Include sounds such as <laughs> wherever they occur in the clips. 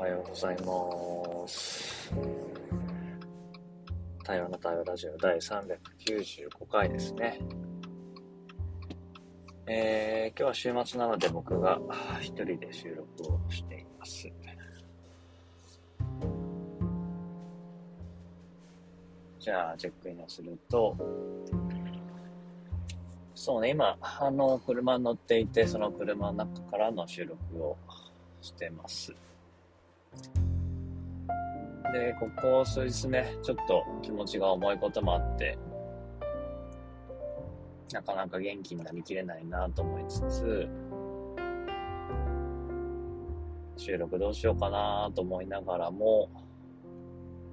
おはようございます。対話の対話ラジオ第395回ですね。えー、今日は週末なので僕が一人で収録をしています。じゃあ、チェックインをすると、そうね、今、あの、車に乗っていて、その車の中からの収録をしてます。で、ここ数日ね、ちょっと気持ちが重いこともあって、なかなか元気になりきれないなと思いつつ、収録どうしようかなと思いながらも、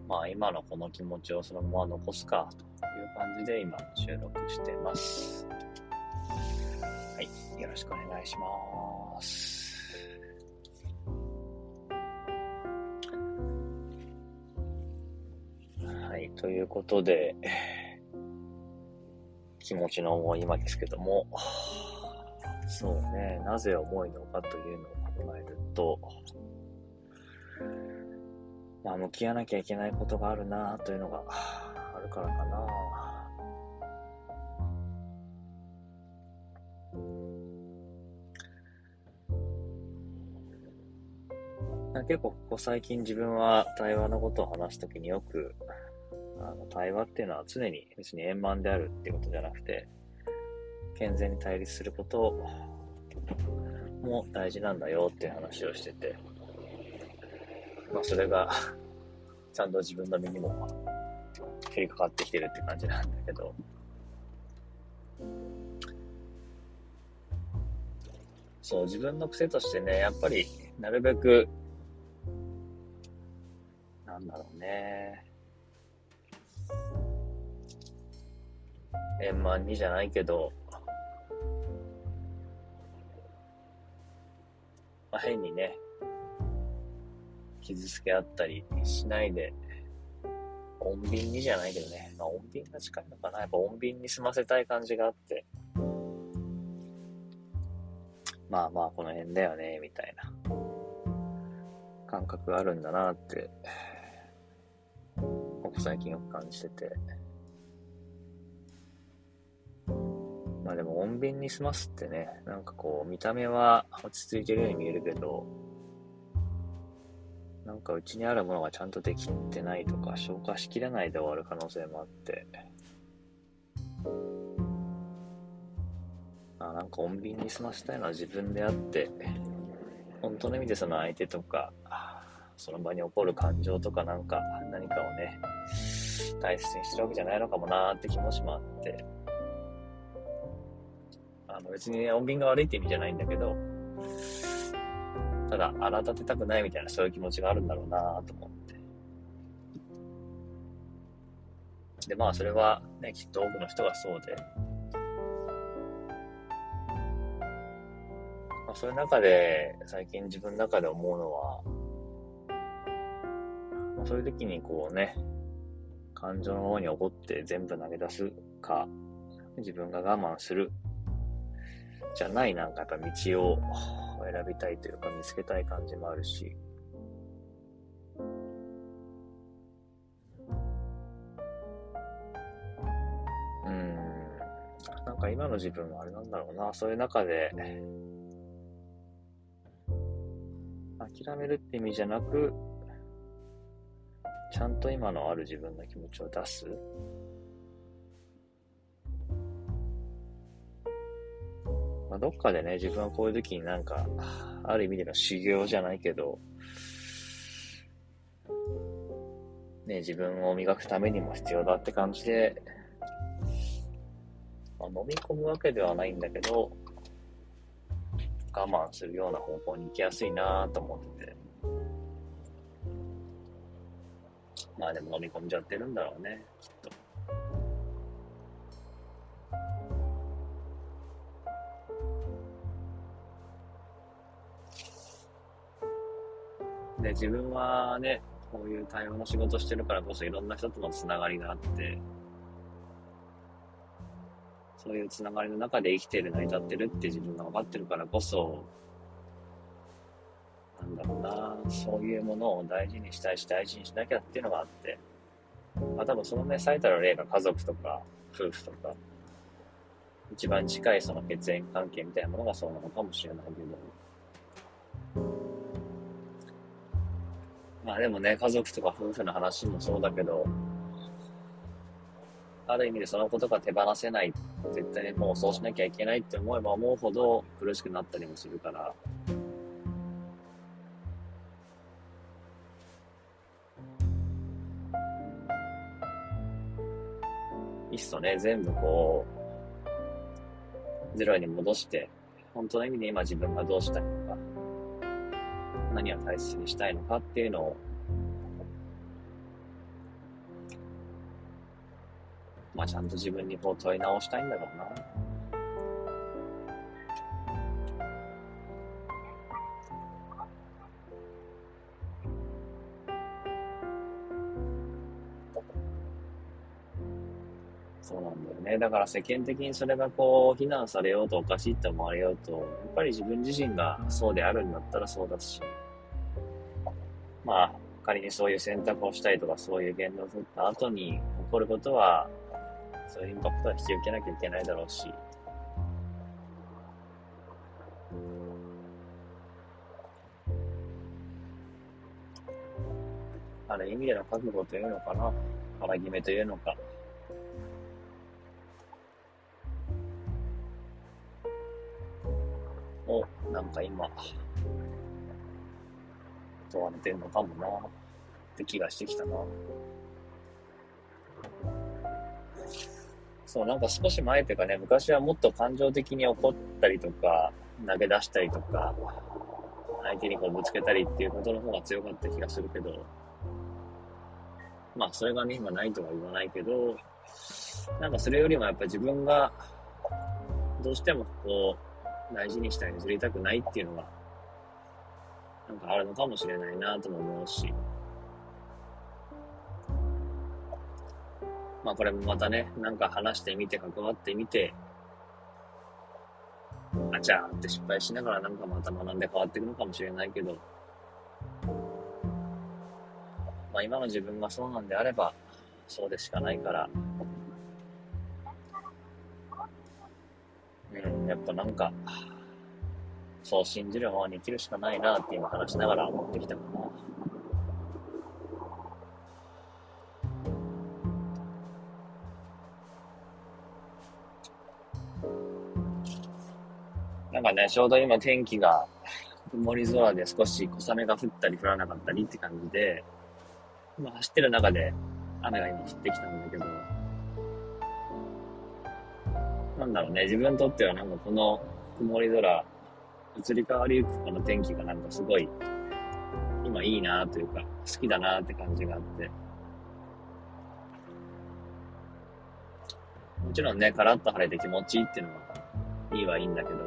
まあ今のこの気持ちをそのまま残すかという感じで今収録してます。はい、よろしくお願いします。はい、ということで、<sighs> 気持ちの重い今ですけども、そうね、なぜ重いのかというのを考えると、まあ、向き合わなきゃいけないことがあるなというのがあるからかな。結構ここ最近自分は対話のことを話すときによく、あの対話っていうのは常に別に円満であるってことじゃなくて、健全に対立することも大事なんだよっていう話をしてて、まあそれが <laughs> ちゃんと自分の身にも降りかかってきてるって感じなんだけど、そう、自分の癖としてね、やっぱりなるべくなんだろうね。円満にじゃないけど、まあ、変にね、傷つけ合ったりしないで、穏便にじゃないけどね、まあ穏便が近いのかな。やっぱ穏便に済ませたい感じがあって、まあまあこの辺だよね、みたいな感覚があるんだなってここ最近よく感じてて。まあでも、穏便に済ますってね、なんかこう、見た目は落ち着いてるように見えるけど、なんかうちにあるものがちゃんとできてないとか、消化しきれないで終わる可能性もあって、あなんか穏便に済ませたいのは自分であって、本当の意味でその相手とか、その場に起こる感情とかなんか何かをね、大切にしてるわけじゃないのかもなーって気持ちもあって、あの別にね、穏便が悪いって意味じゃないんだけど、ただ、荒立てたくないみたいなそういう気持ちがあるんだろうなと思って。で、まあそれはね、きっと多くの人がそうで、まあ、そういう中で、最近自分の中で思うのは、まあ、そういう時にこうね、感情の方に怒って全部投げ出すか、自分が我慢する、じゃないなんかやっぱ道を選びたいというか見つけたい感じもあるし、うん、なんか今の自分はあれなんだろうな、そういう中で、諦めるって意味じゃなく、ちゃんと今のある自分の気持ちを出す。まあ、どっかでね、自分はこういう時になんか、ある意味での修行じゃないけど、ね、自分を磨くためにも必要だって感じで、まあ、飲み込むわけではないんだけど、我慢するような方向に行きやすいなと思ってて。まあでも飲み込んじゃってるんだろうね、きっと。で、自分はね、こういう対応の仕事してるからこそいろんな人とのつながりがあって、そういうつながりの中で生きてる、成り立ってるって自分が分かってるからこそ、ななんだろうな、そういうものを大事にしたいし、大事にしなきゃっていうのがあって、まあ多分そのね、最たる例が家族とか、夫婦とか、一番近いその血縁関係みたいなものがそうなのかもしれないけど、まあでもね、家族とか夫婦の話もそうだけど、ある意味でそのことが手放せない、絶対にもうそうしなきゃいけないって思えば思うほど苦しくなったりもするから、いっそね、全部こう、ゼロに戻して、本当の意味で今自分がどうしたいのか、何を大切にしたいのかっていうのをまあ、ちゃんと自分にこう問い直したいんだろうな。そうなんだよね。だから世間的にそれがこう、非難されようとおかしいって思われようと、やっぱり自分自身がそうであるんだったらそうだし、まあ、仮にそういう選択をしたりとか、そういう言動を取った後に起こることは、そういうインパクトは引き受けなきゃいけないだろうし、ある意味での覚悟というのかな、腹決めというのか。を、なんか今、問われてるのかもな、って気がしてきたな。そう、なんか少し前というかね、昔はもっと感情的に怒ったりとか、投げ出したりとか、相手にこうぶつけたりっていうことの方が強かった気がするけど、まあそれがね、今ないとは言わないけど、なんかそれよりもやっぱ自分が、どうしてもこう、大事にしたい譲りたくないっていうのが、なんかあるのかもしれないなとも思うし、まあこれもまたね、なんか話してみて、関わってみて、あちゃーって失敗しながらなんかまた学んで変わっていくのかもしれないけど、まあ今の自分がそうなんであれば、そうでしかないから、うん、やっぱなんか、そう信じるままに生きるしかないなって今話しながら思ってきたかな。なんかね、ちょうど今天気が曇り空で少し小雨が降ったり降らなかったりって感じで、今走ってる中で雨が今降ってきたんだけど、なんだろうね、自分にとってはなんかこの曇り空、移り変わりゆくこの天気がなんかすごい、今いいなというか、好きだなって感じがあって。もちろんね、カラッと晴れて気持ちいいっていうのはいいはいいんだけど、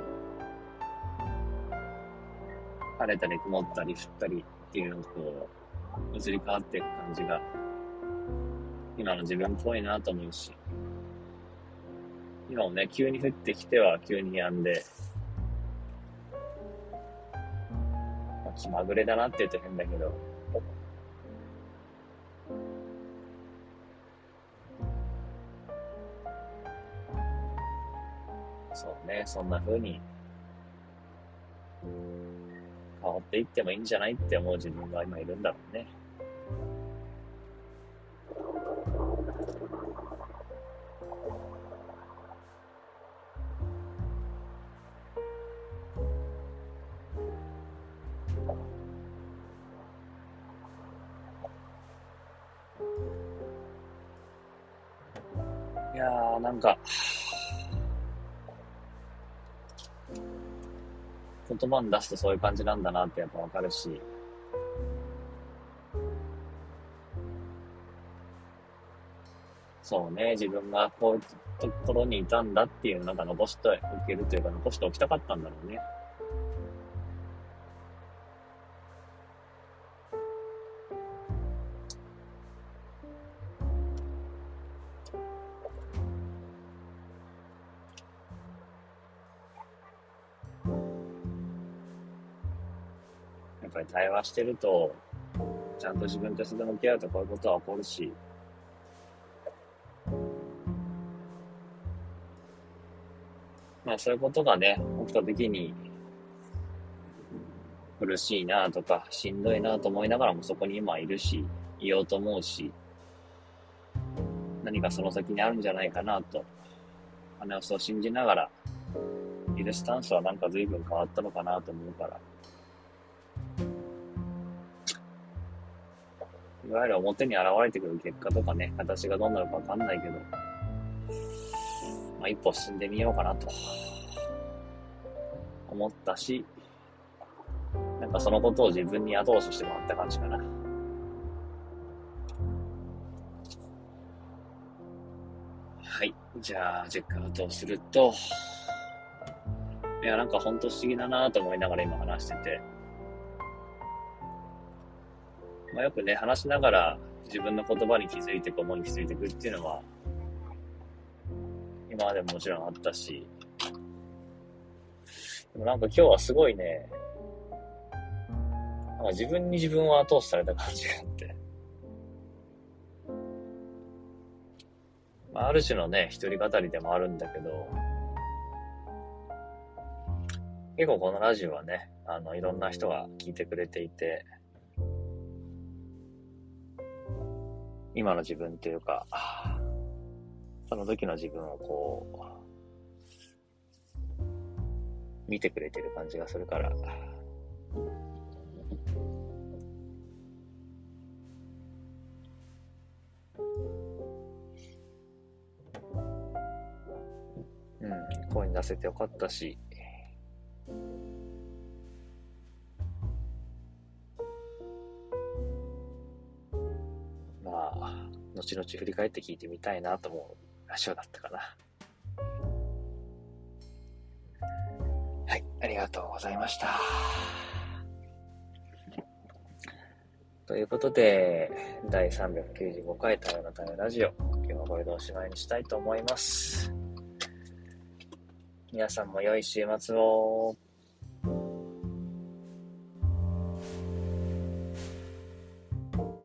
晴れたり曇ったり降ったりっていうのがこう、移り変わっていく感じが、今の自分っぽいなと思うし、今もね、急に降ってきては急に止んで、気まぐれだなって言うと変だけど、そうね、そんな風に変わっていってもいいんじゃないって思う自分が今いるんだろうね。か、言葉に出すとそういう感じなんだなってやっぱわかるし、そうね、自分がこういうところにいたんだっていうのが残しておけるというか残しておきたかったんだろうね。っぱり対話してると、ちゃんと自分と人と向き合うとこういうことは起こるし、まあそういうことがね、起きた時に、苦しいなとか、しんどいなと思いながらもそこに今いるし、いようと思うし、何かその先にあるんじゃないかなと、羽をそう信じながら、いるスタンスはなんか随分変わったのかなと思うから、いわゆる表に現れてくる結果とかね、形がどうなるかわかんないけど、まあ、一歩進んでみようかなと思ったし、なんかそのことを自分に後押ししてもらった感じかな。はい。じゃあ、チェックアウトをすると、いや、なんかほんと不思議だなと思いながら今話してて、まあ、よくね、話しながら自分の言葉に気づいてく、思いに気づいていくっていうのは、今までももちろんあったし、でもなんか今日はすごいね、なんか自分に自分を後押しされた感じがあって、まあ、ある種のね、一人語りでもあるんだけど、結構このラジオはね、あの、いろんな人が聞いてくれていて、今の自分というか、その時の自分をこう、見てくれてる感じがするから、うん、声に出せてよかったし、後々振り返って聞いてみたいなと思うラジオだったかな。はい、ありがとうございました。ということで、第395回太陽の太陽ラジオ、今日はこれでおしまいにしたいと思います。皆さんも良い週末を。